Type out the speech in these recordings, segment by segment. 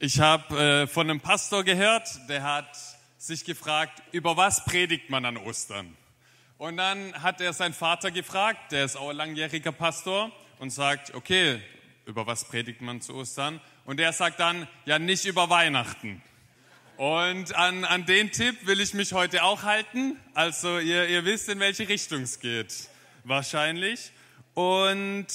Ich habe äh, von einem Pastor gehört, der hat sich gefragt, über was predigt man an Ostern? Und dann hat er seinen Vater gefragt, der ist auch langjähriger Pastor, und sagt, okay, über was predigt man zu Ostern? Und der sagt dann, ja, nicht über Weihnachten. Und an, an den Tipp will ich mich heute auch halten. Also ihr, ihr wisst, in welche Richtung es geht. Wahrscheinlich. Und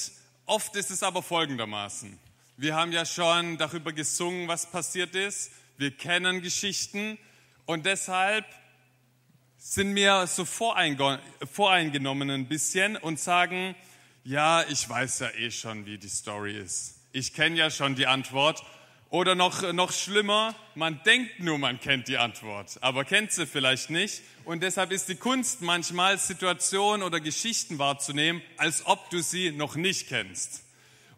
oft ist es aber folgendermaßen. Wir haben ja schon darüber gesungen, was passiert ist. Wir kennen Geschichten und deshalb sind wir so voreingenommen ein bisschen und sagen, ja, ich weiß ja eh schon, wie die Story ist. Ich kenne ja schon die Antwort. Oder noch, noch schlimmer, man denkt nur, man kennt die Antwort, aber kennt sie vielleicht nicht. Und deshalb ist die Kunst manchmal, Situationen oder Geschichten wahrzunehmen, als ob du sie noch nicht kennst.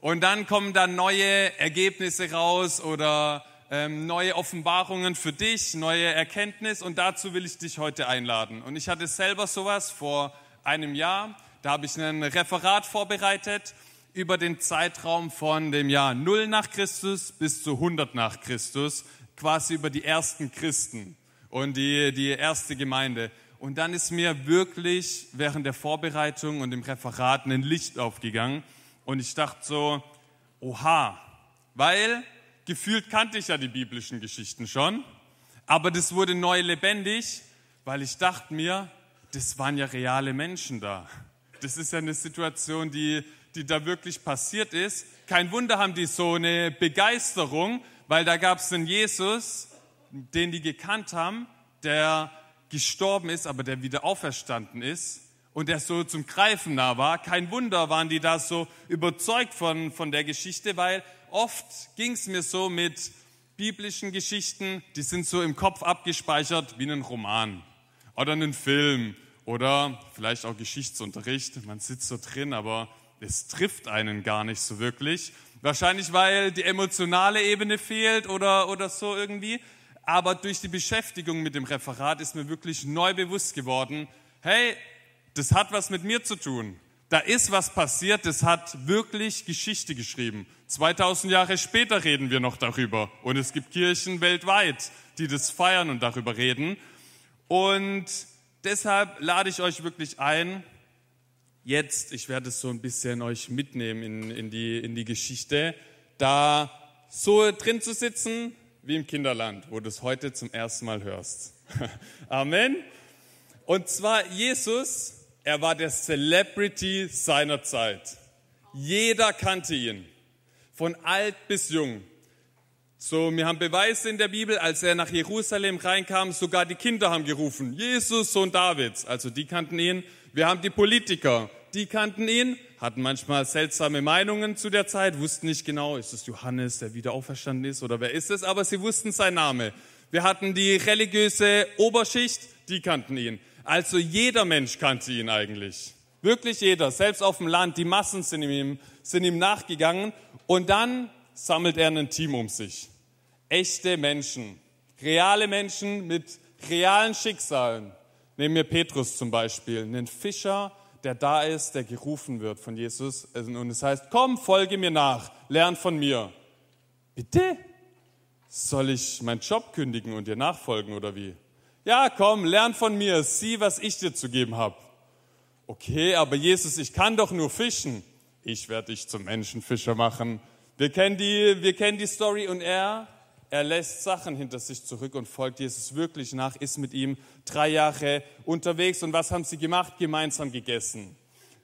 Und dann kommen dann neue Ergebnisse raus oder ähm, neue Offenbarungen für dich, neue Erkenntnis. Und dazu will ich dich heute einladen. Und ich hatte selber sowas vor einem Jahr. Da habe ich ein Referat vorbereitet über den Zeitraum von dem Jahr 0 nach Christus bis zu 100 nach Christus, quasi über die ersten Christen und die, die erste Gemeinde. Und dann ist mir wirklich während der Vorbereitung und dem Referat ein Licht aufgegangen und ich dachte so, oha, weil gefühlt kannte ich ja die biblischen Geschichten schon, aber das wurde neu lebendig, weil ich dachte mir, das waren ja reale Menschen da. Das ist ja eine Situation, die, die da wirklich passiert ist. Kein Wunder haben die so eine Begeisterung, weil da gab es einen Jesus, den die gekannt haben, der gestorben ist, aber der wieder auferstanden ist und der so zum Greifen nah war. Kein Wunder waren die da so überzeugt von, von der Geschichte, weil oft ging es mir so mit biblischen Geschichten, die sind so im Kopf abgespeichert wie ein Roman oder ein Film oder vielleicht auch Geschichtsunterricht. Man sitzt so drin, aber es trifft einen gar nicht so wirklich. Wahrscheinlich, weil die emotionale Ebene fehlt oder, oder so irgendwie. Aber durch die Beschäftigung mit dem Referat ist mir wirklich neu bewusst geworden, hey, das hat was mit mir zu tun. Da ist was passiert, das hat wirklich Geschichte geschrieben. 2000 Jahre später reden wir noch darüber. Und es gibt Kirchen weltweit, die das feiern und darüber reden. Und deshalb lade ich euch wirklich ein, jetzt, ich werde es so ein bisschen euch mitnehmen in, in, die, in die Geschichte, da so drin zu sitzen wie im Kinderland, wo du es heute zum ersten Mal hörst. Amen. Und zwar Jesus er war der Celebrity seiner Zeit. Jeder kannte ihn, von alt bis jung. So, wir haben Beweise in der Bibel, als er nach Jerusalem reinkam, sogar die Kinder haben gerufen, Jesus, Sohn Davids. Also die kannten ihn. Wir haben die Politiker, die kannten ihn, hatten manchmal seltsame Meinungen zu der Zeit, wussten nicht genau, ist es Johannes, der wieder auferstanden ist oder wer ist es, aber sie wussten sein Name. Wir hatten die religiöse Oberschicht, die kannten ihn. Also jeder Mensch kannte ihn eigentlich. Wirklich jeder, selbst auf dem Land. Die Massen sind ihm, sind ihm nachgegangen. Und dann sammelt er ein Team um sich. Echte Menschen, reale Menschen mit realen Schicksalen. Nehmen wir Petrus zum Beispiel, einen Fischer, der da ist, der gerufen wird von Jesus. Und es heißt, komm, folge mir nach, lern von mir. Bitte? Soll ich meinen Job kündigen und dir nachfolgen oder wie? Ja, komm, lern von mir, sieh, was ich dir zu geben habe. Okay, aber Jesus, ich kann doch nur fischen. Ich werde dich zum Menschenfischer machen. Wir kennen die, wir kennen die Story und er, er lässt Sachen hinter sich zurück und folgt Jesus wirklich nach, ist mit ihm drei Jahre unterwegs. Und was haben sie gemacht? Gemeinsam gegessen.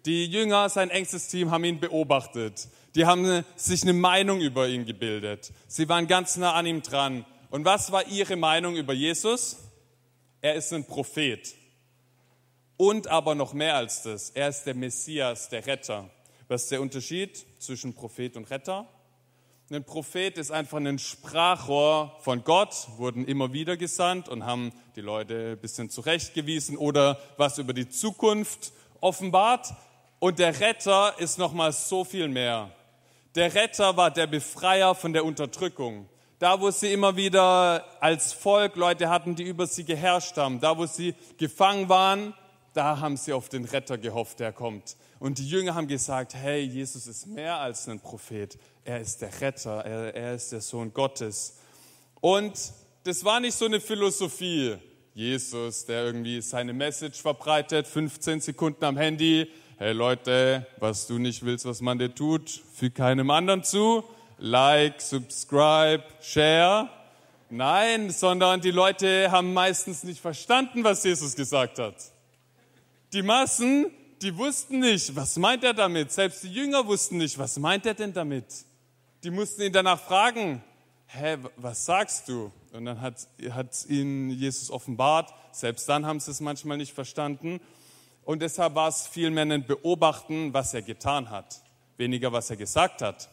Die Jünger, sein engstes Team, haben ihn beobachtet. Die haben sich eine Meinung über ihn gebildet. Sie waren ganz nah an ihm dran. Und was war ihre Meinung über Jesus? Er ist ein Prophet. Und aber noch mehr als das, er ist der Messias, der Retter. Was ist der Unterschied zwischen Prophet und Retter? Ein Prophet ist einfach ein Sprachrohr von Gott, wurden immer wieder gesandt und haben die Leute ein bisschen zurechtgewiesen oder was über die Zukunft offenbart. Und der Retter ist noch mal so viel mehr. Der Retter war der Befreier von der Unterdrückung da wo sie immer wieder als Volk Leute hatten, die über sie geherrscht haben, da wo sie gefangen waren, da haben sie auf den Retter gehofft, der kommt. Und die Jünger haben gesagt, hey, Jesus ist mehr als ein Prophet, er ist der Retter, er, er ist der Sohn Gottes. Und das war nicht so eine Philosophie. Jesus, der irgendwie seine Message verbreitet, 15 Sekunden am Handy. Hey Leute, was du nicht willst, was man dir tut, füg keinem anderen zu. Like, subscribe, share. Nein, sondern die Leute haben meistens nicht verstanden, was Jesus gesagt hat. Die Massen, die wussten nicht, was meint er damit. Selbst die Jünger wussten nicht, was meint er denn damit. Die mussten ihn danach fragen, hä, was sagst du? Und dann hat, hat ihnen Jesus offenbart. Selbst dann haben sie es manchmal nicht verstanden. Und deshalb war es vielmehr ein Beobachten, was er getan hat, weniger was er gesagt hat.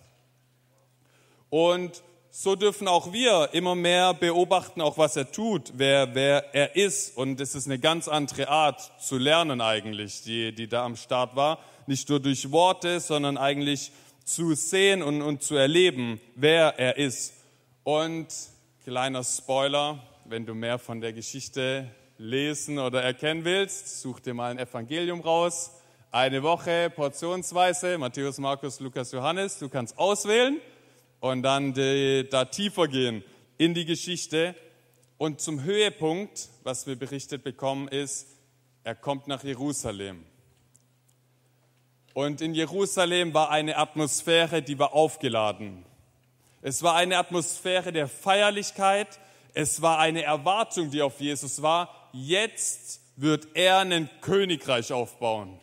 Und so dürfen auch wir immer mehr beobachten, auch was er tut, wer, wer er ist. Und es ist eine ganz andere Art zu lernen eigentlich, die, die da am Start war. Nicht nur durch Worte, sondern eigentlich zu sehen und, und zu erleben, wer er ist. Und kleiner Spoiler, wenn du mehr von der Geschichte lesen oder erkennen willst, such dir mal ein Evangelium raus. Eine Woche portionsweise, Matthäus, Markus, Lukas, Johannes. Du kannst auswählen und dann die, da tiefer gehen in die Geschichte. Und zum Höhepunkt, was wir berichtet bekommen, ist, er kommt nach Jerusalem. Und in Jerusalem war eine Atmosphäre, die war aufgeladen. Es war eine Atmosphäre der Feierlichkeit. Es war eine Erwartung, die auf Jesus war. Jetzt wird er ein Königreich aufbauen.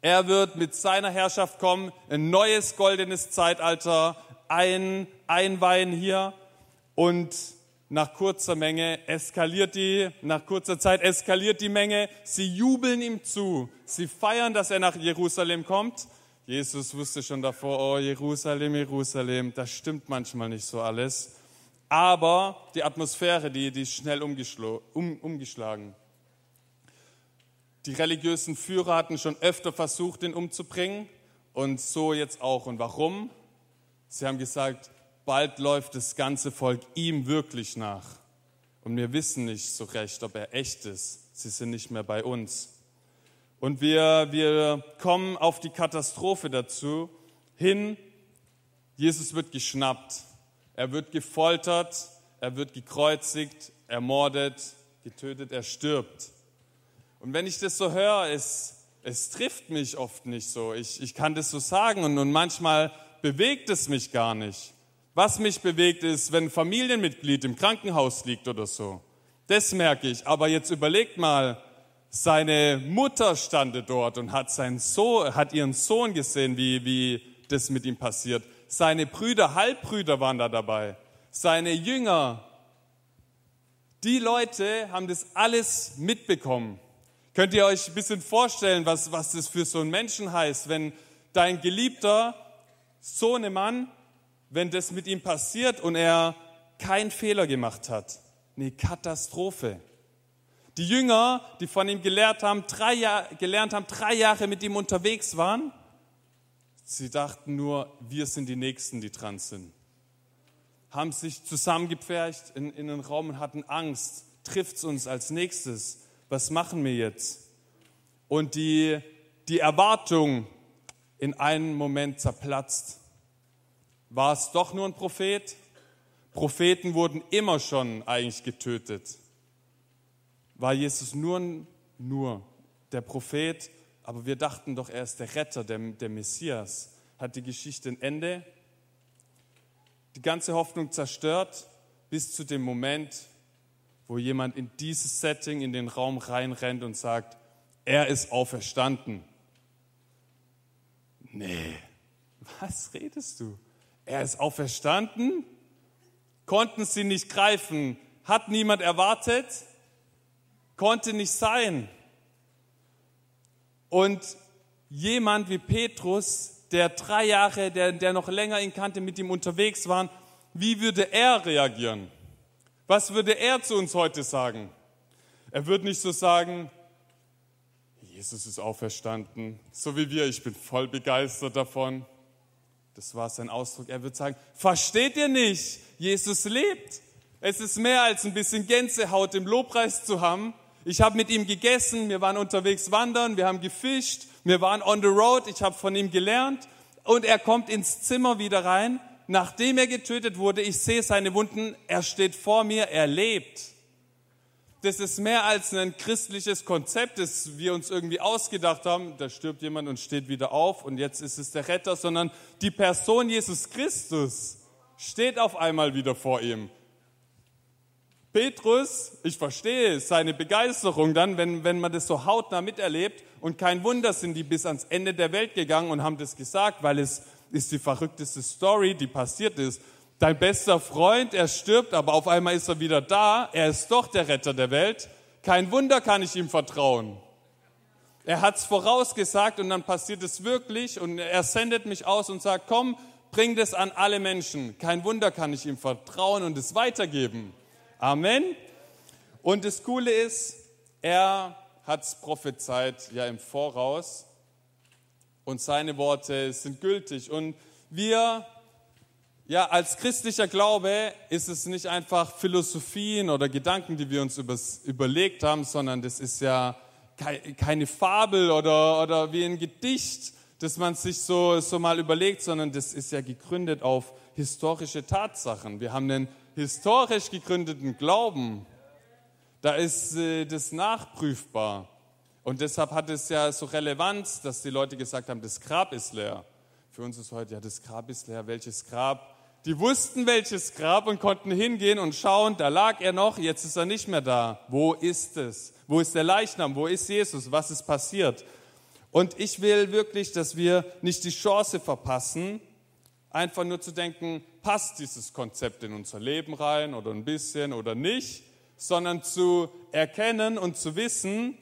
Er wird mit seiner Herrschaft kommen, ein neues goldenes Zeitalter ein, einweihen hier. Und nach kurzer Menge eskaliert die, nach kurzer Zeit eskaliert die Menge. Sie jubeln ihm zu. Sie feiern, dass er nach Jerusalem kommt. Jesus wusste schon davor, oh Jerusalem, Jerusalem, das stimmt manchmal nicht so alles. Aber die Atmosphäre, die, die ist schnell um, umgeschlagen. Die religiösen Führer hatten schon öfter versucht, ihn umzubringen und so jetzt auch. Und warum? Sie haben gesagt, bald läuft das ganze Volk ihm wirklich nach. Und wir wissen nicht so recht, ob er echt ist. Sie sind nicht mehr bei uns. Und wir, wir kommen auf die Katastrophe dazu hin. Jesus wird geschnappt. Er wird gefoltert. Er wird gekreuzigt, ermordet, getötet. Er stirbt. Und wenn ich das so höre, es, es trifft mich oft nicht so. Ich, ich kann das so sagen und, und manchmal bewegt es mich gar nicht. Was mich bewegt ist, wenn ein Familienmitglied im Krankenhaus liegt oder so. Das merke ich. Aber jetzt überlegt mal, seine Mutter stande dort und hat, seinen Sohn, hat ihren Sohn gesehen, wie, wie das mit ihm passiert. Seine Brüder, Halbbrüder waren da dabei. Seine Jünger. Die Leute haben das alles mitbekommen. Könnt ihr euch ein bisschen vorstellen, was, was das für so einen Menschen heißt, wenn dein geliebter Sohnemann, wenn das mit ihm passiert und er keinen Fehler gemacht hat? Eine Katastrophe. Die Jünger, die von ihm gelehrt haben, drei Jahr, gelernt haben, drei Jahre mit ihm unterwegs waren, sie dachten nur, wir sind die Nächsten, die dran sind. Haben sich zusammengepfercht in, in den Raum und hatten Angst. Trifft es uns als nächstes? Was machen wir jetzt? Und die, die Erwartung in einem Moment zerplatzt. War es doch nur ein Prophet? Propheten wurden immer schon eigentlich getötet war Jesus nur, nur der Prophet, aber wir dachten doch, er ist der Retter, der, der Messias. Hat die Geschichte ein Ende? Die ganze Hoffnung zerstört bis zu dem Moment, wo jemand in dieses Setting, in den Raum reinrennt und sagt, er ist auferstanden. Nee, was redest du? Er ist auferstanden? Konnten sie nicht greifen? Hat niemand erwartet? konnte nicht sein. Und jemand wie Petrus, der drei Jahre, der, der noch länger ihn kannte, mit ihm unterwegs waren, wie würde er reagieren? Was würde er zu uns heute sagen? Er würde nicht so sagen, Jesus ist auferstanden, so wie wir, ich bin voll begeistert davon. Das war sein Ausdruck. Er würde sagen, versteht ihr nicht, Jesus lebt. Es ist mehr als ein bisschen Gänsehaut im Lobpreis zu haben, ich habe mit ihm gegessen, wir waren unterwegs wandern, wir haben gefischt, wir waren on the road, ich habe von ihm gelernt und er kommt ins Zimmer wieder rein nachdem er getötet wurde, ich sehe seine Wunden, er steht vor mir, er lebt. Das ist mehr als ein christliches Konzept, das wir uns irgendwie ausgedacht haben. Da stirbt jemand und steht wieder auf und jetzt ist es der Retter, sondern die Person Jesus Christus steht auf einmal wieder vor ihm. Petrus, ich verstehe seine Begeisterung dann, wenn, wenn man das so hautnah miterlebt. Und kein Wunder sind die bis ans Ende der Welt gegangen und haben das gesagt, weil es ist die verrückteste Story, die passiert ist. Dein bester Freund, er stirbt, aber auf einmal ist er wieder da. Er ist doch der Retter der Welt. Kein Wunder kann ich ihm vertrauen. Er hat es vorausgesagt und dann passiert es wirklich und er sendet mich aus und sagt, komm, bring das an alle Menschen. Kein Wunder kann ich ihm vertrauen und es weitergeben. Amen. Und das Coole ist, er hat es prophezeit ja im Voraus und seine Worte sind gültig. Und wir, ja, als christlicher Glaube ist es nicht einfach Philosophien oder Gedanken, die wir uns überlegt haben, sondern das ist ja keine Fabel oder, oder wie ein Gedicht, das man sich so, so mal überlegt, sondern das ist ja gegründet auf historische Tatsachen. Wir haben einen historisch gegründeten Glauben. Da ist äh, das nachprüfbar. Und deshalb hat es ja so Relevanz, dass die Leute gesagt haben, das Grab ist leer. Für uns ist heute, ja, das Grab ist leer. Welches Grab? Die wussten, welches Grab und konnten hingehen und schauen, da lag er noch, jetzt ist er nicht mehr da. Wo ist es? Wo ist der Leichnam? Wo ist Jesus? Was ist passiert? Und ich will wirklich, dass wir nicht die Chance verpassen, einfach nur zu denken, passt dieses Konzept in unser Leben rein oder ein bisschen oder nicht, sondern zu erkennen und zu wissen,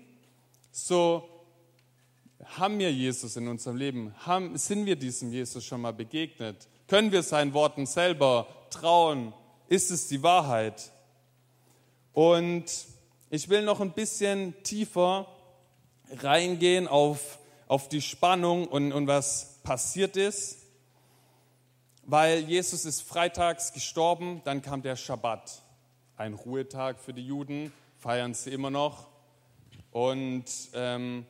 so haben wir Jesus in unserem Leben, haben, sind wir diesem Jesus schon mal begegnet? Können wir seinen Worten selber trauen? Ist es die Wahrheit? Und ich will noch ein bisschen tiefer reingehen auf, auf die Spannung und, und was passiert ist, weil Jesus ist freitags gestorben, dann kam der Schabbat, ein Ruhetag für die Juden, feiern sie immer noch. Und ähm,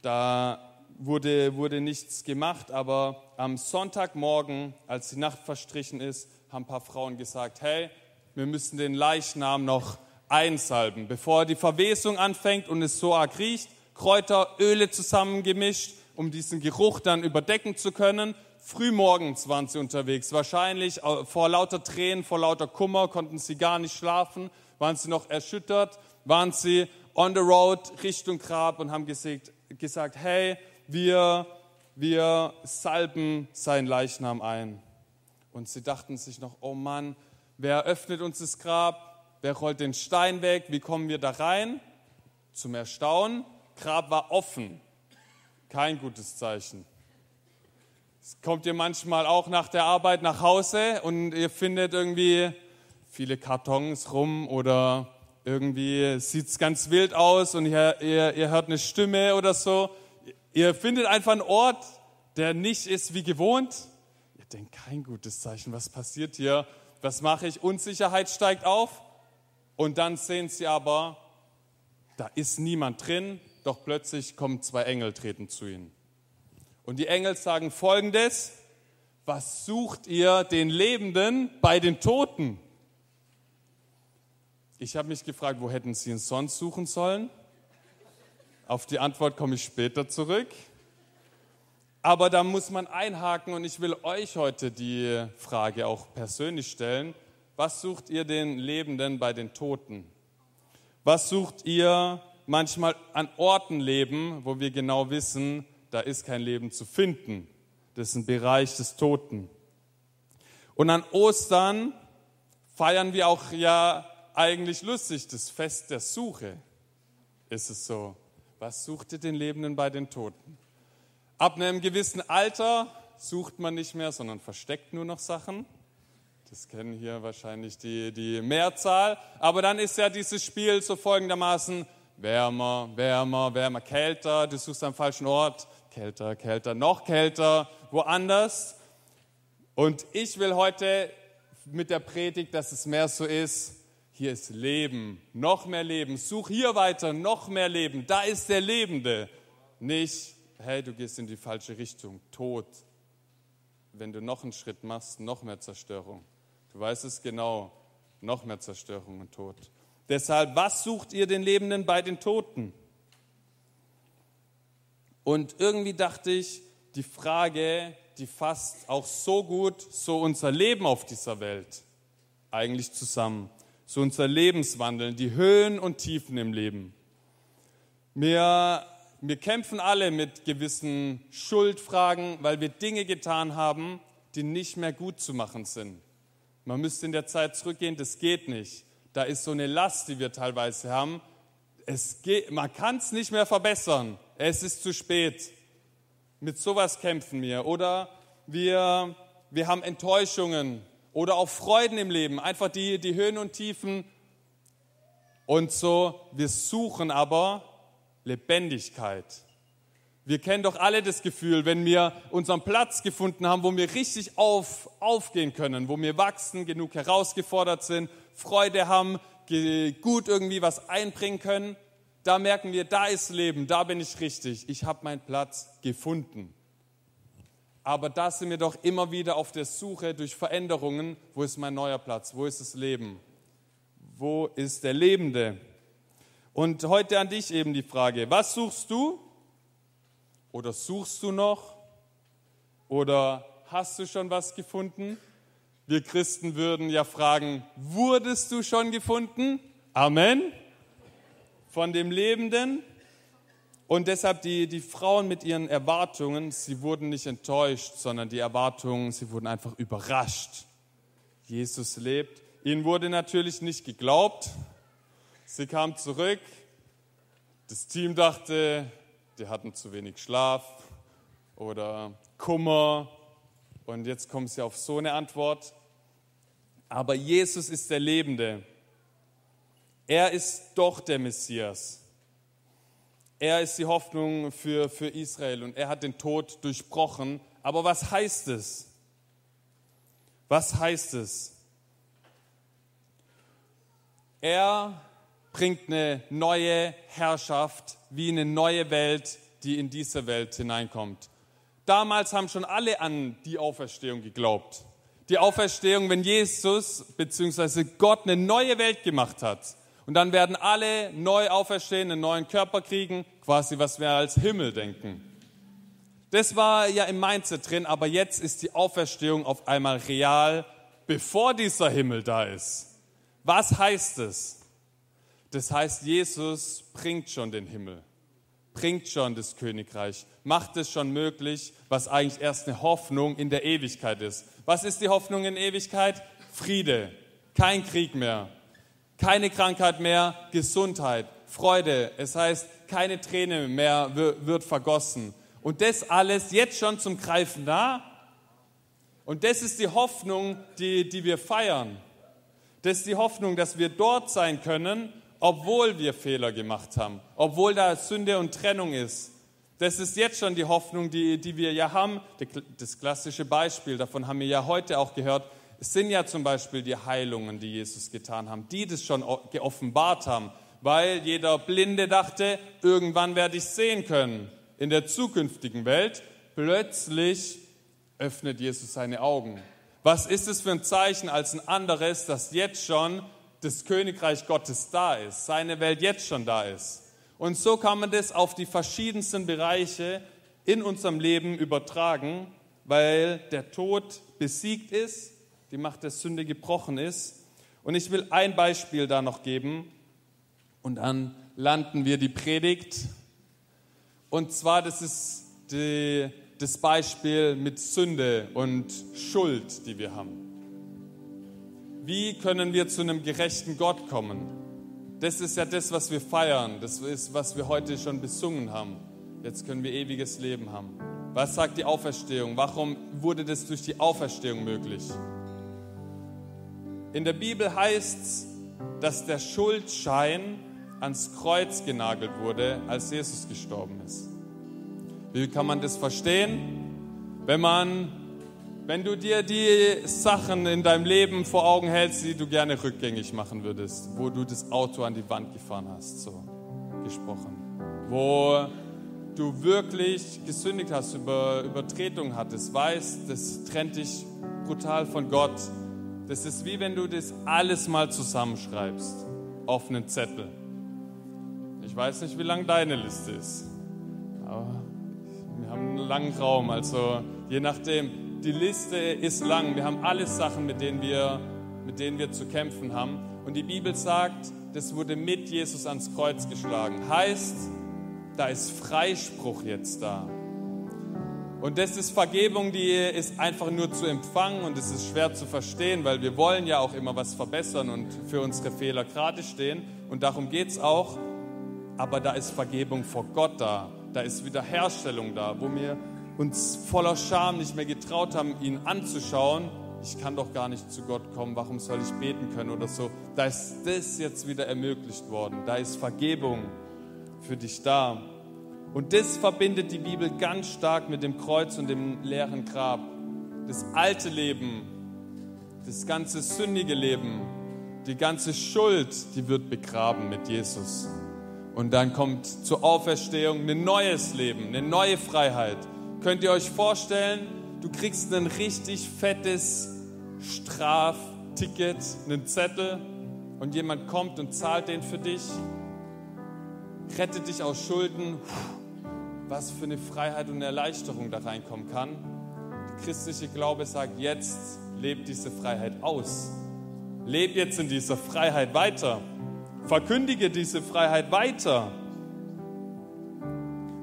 da wurde, wurde nichts gemacht, aber am Sonntagmorgen, als die Nacht verstrichen ist, haben ein paar Frauen gesagt, hey, wir müssen den Leichnam noch einsalben, bevor die Verwesung anfängt und es so arg riecht, Kräuter, Öle zusammengemischt, um diesen Geruch dann überdecken zu können. Frühmorgens waren sie unterwegs, wahrscheinlich äh, vor lauter Tränen, vor lauter Kummer konnten sie gar nicht schlafen, waren sie noch erschüttert, waren sie on the road Richtung Grab und haben gesagt, gesagt hey, wir, wir salben seinen Leichnam ein. Und sie dachten sich noch, oh Mann, wer öffnet uns das Grab? Wer rollt den Stein weg? Wie kommen wir da rein? Zum Erstaunen, Grab war offen. Kein gutes Zeichen. Kommt ihr manchmal auch nach der Arbeit nach Hause und ihr findet irgendwie viele Kartons rum oder irgendwie sieht es ganz wild aus und ihr, ihr, ihr hört eine Stimme oder so. Ihr findet einfach einen Ort, der nicht ist wie gewohnt. Ihr denkt, kein gutes Zeichen, was passiert hier? Was mache ich? Unsicherheit steigt auf. Und dann sehen sie aber, da ist niemand drin, doch plötzlich kommen zwei Engel, treten zu ihnen. Und die Engel sagen folgendes, was sucht ihr den Lebenden bei den Toten? Ich habe mich gefragt, wo hätten Sie ihn sonst suchen sollen? Auf die Antwort komme ich später zurück. Aber da muss man einhaken und ich will euch heute die Frage auch persönlich stellen. Was sucht ihr den Lebenden bei den Toten? Was sucht ihr manchmal an Orten leben, wo wir genau wissen, da ist kein Leben zu finden? Das ist ein Bereich des Toten. Und an Ostern feiern wir auch ja eigentlich lustig, das Fest der Suche ist es so. Was sucht ihr den Lebenden bei den Toten? Ab einem gewissen Alter sucht man nicht mehr, sondern versteckt nur noch Sachen. Das kennen hier wahrscheinlich die, die Mehrzahl. Aber dann ist ja dieses Spiel so folgendermaßen wärmer, wärmer, wärmer, kälter. Du suchst am falschen Ort, kälter, kälter, noch kälter, woanders. Und ich will heute mit der Predigt, dass es mehr so ist, hier ist Leben, noch mehr Leben. Such hier weiter, noch mehr Leben. Da ist der Lebende. Nicht, hey, du gehst in die falsche Richtung, Tod. wenn du noch einen Schritt machst, noch mehr Zerstörung. Du weißt es genau, noch mehr Zerstörung und Tod. Deshalb, was sucht ihr den Lebenden bei den Toten? Und irgendwie dachte ich, die Frage, die fasst auch so gut so unser Leben auf dieser Welt eigentlich zusammen. So unser Lebenswandel, die Höhen und Tiefen im Leben. Wir, wir kämpfen alle mit gewissen Schuldfragen, weil wir Dinge getan haben, die nicht mehr gut zu machen sind. Man müsste in der Zeit zurückgehen, das geht nicht. Da ist so eine Last, die wir teilweise haben. Es geht, man kann es nicht mehr verbessern. Es ist zu spät. Mit sowas kämpfen wir. Oder wir, wir haben Enttäuschungen oder auch Freuden im Leben. Einfach die, die Höhen und Tiefen. Und so, wir suchen aber Lebendigkeit. Wir kennen doch alle das Gefühl, wenn wir unseren Platz gefunden haben, wo wir richtig auf, aufgehen können, wo wir wachsen, genug herausgefordert sind, Freude haben, gut irgendwie was einbringen können, da merken wir, da ist Leben, da bin ich richtig, ich habe meinen Platz gefunden. Aber da sind wir doch immer wieder auf der Suche durch Veränderungen, wo ist mein neuer Platz, wo ist das Leben, wo ist der Lebende. Und heute an dich eben die Frage, was suchst du? Oder suchst du noch? Oder hast du schon was gefunden? Wir Christen würden ja fragen, wurdest du schon gefunden? Amen. Von dem Lebenden. Und deshalb die, die Frauen mit ihren Erwartungen, sie wurden nicht enttäuscht, sondern die Erwartungen, sie wurden einfach überrascht. Jesus lebt. Ihnen wurde natürlich nicht geglaubt. Sie kamen zurück. Das Team dachte, die hatten zu wenig Schlaf oder Kummer. Und jetzt kommen sie auf so eine Antwort. Aber Jesus ist der Lebende. Er ist doch der Messias. Er ist die Hoffnung für, für Israel und er hat den Tod durchbrochen. Aber was heißt es? Was heißt es? Er bringt eine neue Herrschaft, wie eine neue Welt, die in diese Welt hineinkommt. Damals haben schon alle an die Auferstehung geglaubt. Die Auferstehung, wenn Jesus bzw. Gott eine neue Welt gemacht hat. Und dann werden alle neu auferstehen, einen neuen Körper kriegen, quasi was wir als Himmel denken. Das war ja im Mindset drin, aber jetzt ist die Auferstehung auf einmal real, bevor dieser Himmel da ist. Was heißt es? Das heißt, Jesus bringt schon den Himmel, bringt schon das Königreich, macht es schon möglich, was eigentlich erst eine Hoffnung in der Ewigkeit ist. Was ist die Hoffnung in Ewigkeit? Friede, kein Krieg mehr, keine Krankheit mehr, Gesundheit, Freude. Es heißt, keine Träne mehr wird vergossen. Und das alles jetzt schon zum Greifen da. Und das ist die Hoffnung, die, die wir feiern. Das ist die Hoffnung, dass wir dort sein können obwohl wir Fehler gemacht haben, obwohl da Sünde und Trennung ist. Das ist jetzt schon die Hoffnung, die, die wir ja haben. Das klassische Beispiel, davon haben wir ja heute auch gehört. Es sind ja zum Beispiel die Heilungen, die Jesus getan haben, die das schon geoffenbart haben, weil jeder Blinde dachte, irgendwann werde ich sehen können. In der zukünftigen Welt plötzlich öffnet Jesus seine Augen. Was ist es für ein Zeichen als ein anderes, dass jetzt schon das Königreich Gottes da ist, seine Welt jetzt schon da ist. Und so kann man das auf die verschiedensten Bereiche in unserem Leben übertragen, weil der Tod besiegt ist, die Macht der Sünde gebrochen ist. Und ich will ein Beispiel da noch geben und dann landen wir die Predigt. Und zwar, das ist die, das Beispiel mit Sünde und Schuld, die wir haben. Wie können wir zu einem gerechten Gott kommen? Das ist ja das, was wir feiern. Das ist, was wir heute schon besungen haben. Jetzt können wir ewiges Leben haben. Was sagt die Auferstehung? Warum wurde das durch die Auferstehung möglich? In der Bibel heißt es, dass der Schuldschein ans Kreuz genagelt wurde, als Jesus gestorben ist. Wie kann man das verstehen? Wenn man wenn du dir die Sachen in deinem Leben vor Augen hältst, die du gerne rückgängig machen würdest, wo du das Auto an die Wand gefahren hast, so gesprochen, wo du wirklich gesündigt hast, über Übertretung hattest, weißt, das trennt dich brutal von Gott. Das ist wie wenn du das alles mal zusammenschreibst auf einen Zettel. Ich weiß nicht, wie lang deine Liste ist, aber wir haben einen langen Raum, also je nachdem. Die Liste ist lang. Wir haben alle Sachen, mit denen wir, mit denen wir zu kämpfen haben. Und die Bibel sagt, das wurde mit Jesus ans Kreuz geschlagen. Heißt, da ist Freispruch jetzt da. Und das ist Vergebung, die ist einfach nur zu empfangen und es ist schwer zu verstehen, weil wir wollen ja auch immer was verbessern und für unsere Fehler gerade stehen. Und darum geht es auch. Aber da ist Vergebung vor Gott da. Da ist Wiederherstellung da, wo wir uns voller Scham nicht mehr getraut haben, ihn anzuschauen. Ich kann doch gar nicht zu Gott kommen, warum soll ich beten können oder so. Da ist das jetzt wieder ermöglicht worden. Da ist Vergebung für dich da. Und das verbindet die Bibel ganz stark mit dem Kreuz und dem leeren Grab. Das alte Leben, das ganze sündige Leben, die ganze Schuld, die wird begraben mit Jesus. Und dann kommt zur Auferstehung ein neues Leben, eine neue Freiheit. Könnt ihr euch vorstellen, du kriegst ein richtig fettes Strafticket, einen Zettel und jemand kommt und zahlt den für dich rettet dich aus Schulden. Was für eine Freiheit und Erleichterung da reinkommen kann. Der christliche Glaube sagt, jetzt lebt diese Freiheit aus. Leb jetzt in dieser Freiheit weiter. Verkündige diese Freiheit weiter.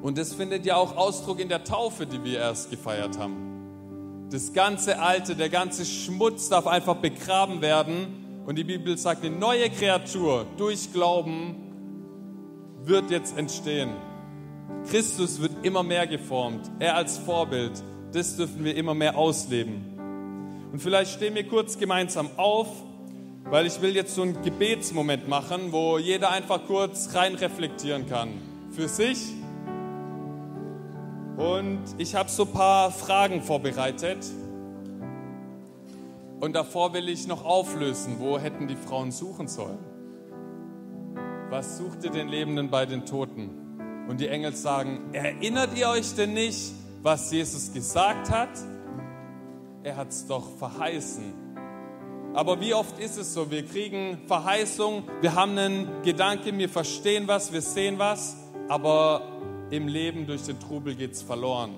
Und das findet ja auch Ausdruck in der Taufe, die wir erst gefeiert haben. Das ganze Alte, der ganze Schmutz darf einfach begraben werden. Und die Bibel sagt, eine neue Kreatur durch Glauben wird jetzt entstehen. Christus wird immer mehr geformt. Er als Vorbild, das dürfen wir immer mehr ausleben. Und vielleicht stehen wir kurz gemeinsam auf, weil ich will jetzt so einen Gebetsmoment machen, wo jeder einfach kurz rein reflektieren kann. Für sich. Und ich habe so ein paar Fragen vorbereitet. Und davor will ich noch auflösen, wo hätten die Frauen suchen sollen was sucht ihr den Lebenden bei den Toten? Und die Engel sagen, erinnert ihr euch denn nicht, was Jesus gesagt hat? Er hat es doch verheißen. Aber wie oft ist es so? Wir kriegen Verheißung, wir haben einen Gedanken, wir verstehen was, wir sehen was, aber im Leben durch den Trubel geht es verloren.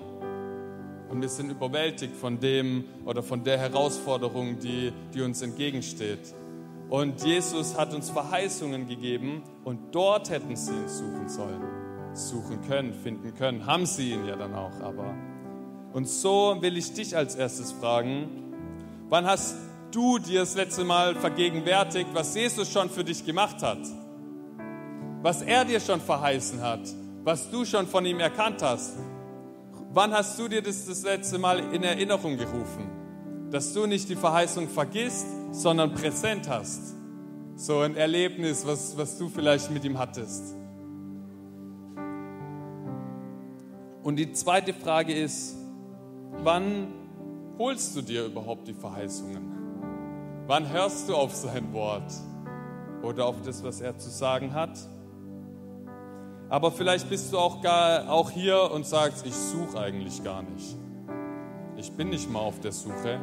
Und wir sind überwältigt von dem oder von der Herausforderung, die, die uns entgegensteht. Und Jesus hat uns Verheißungen gegeben und dort hätten sie ihn suchen sollen. Suchen können, finden können. Haben sie ihn ja dann auch, aber. Und so will ich dich als erstes fragen, wann hast du dir das letzte Mal vergegenwärtigt, was Jesus schon für dich gemacht hat? Was er dir schon verheißen hat? Was du schon von ihm erkannt hast? Wann hast du dir das das letzte Mal in Erinnerung gerufen? Dass du nicht die Verheißung vergisst, sondern präsent hast. So ein Erlebnis, was, was du vielleicht mit ihm hattest. Und die zweite Frage ist, wann holst du dir überhaupt die Verheißungen? Wann hörst du auf sein Wort oder auf das, was er zu sagen hat? Aber vielleicht bist du auch, gar, auch hier und sagst, ich suche eigentlich gar nicht. Ich bin nicht mal auf der Suche.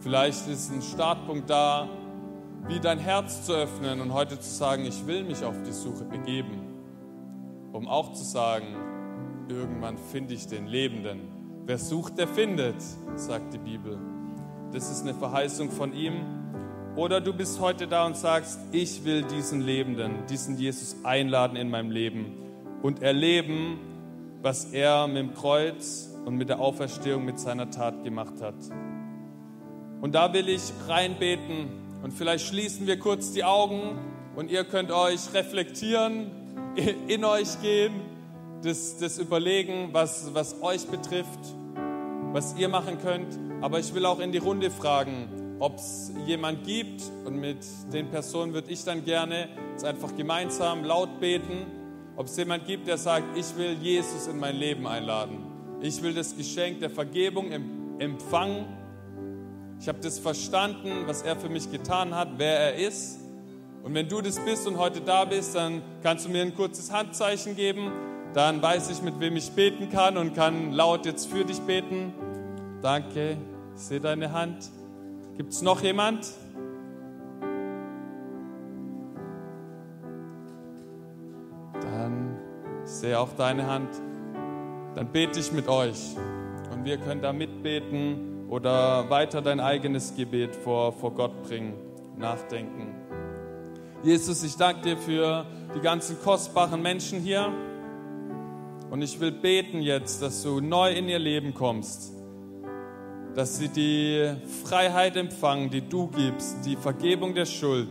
Vielleicht ist ein Startpunkt da, wie dein Herz zu öffnen und heute zu sagen, ich will mich auf die Suche begeben, um auch zu sagen, irgendwann finde ich den Lebenden. Wer sucht, der findet, sagt die Bibel. Das ist eine Verheißung von ihm. Oder du bist heute da und sagst, ich will diesen Lebenden, diesen Jesus einladen in meinem Leben und erleben, was er mit dem Kreuz und mit der Auferstehung mit seiner Tat gemacht hat. Und da will ich reinbeten und vielleicht schließen wir kurz die Augen und ihr könnt euch reflektieren, in euch gehen, das, das überlegen, was, was euch betrifft, was ihr machen könnt. Aber ich will auch in die Runde fragen, ob es jemand gibt und mit den Personen würde ich dann gerne jetzt einfach gemeinsam laut beten, ob es jemand gibt, der sagt, ich will Jesus in mein Leben einladen. Ich will das Geschenk der Vergebung empfangen ich habe das verstanden, was er für mich getan hat, wer er ist. Und wenn du das bist und heute da bist, dann kannst du mir ein kurzes Handzeichen geben. Dann weiß ich, mit wem ich beten kann und kann laut jetzt für dich beten. Danke, ich sehe deine Hand. Gibt es noch jemand? Dann sehe auch deine Hand. Dann bete ich mit euch und wir können da mitbeten oder weiter dein eigenes Gebet vor, vor Gott bringen, nachdenken. Jesus, ich danke dir für die ganzen kostbaren Menschen hier. Und ich will beten jetzt, dass du neu in ihr Leben kommst, dass sie die Freiheit empfangen, die du gibst, die Vergebung der Schuld,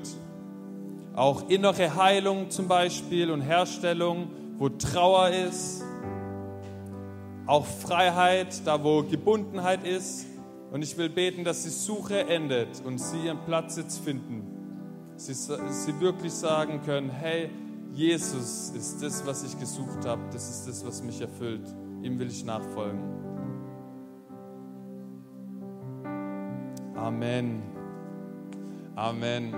auch innere Heilung zum Beispiel und Herstellung, wo Trauer ist, auch Freiheit, da wo Gebundenheit ist. Und ich will beten, dass die Suche endet und sie ihren Platz jetzt finden. Sie, sie wirklich sagen können, hey, Jesus ist das, was ich gesucht habe, das ist das, was mich erfüllt. Ihm will ich nachfolgen. Amen. Amen.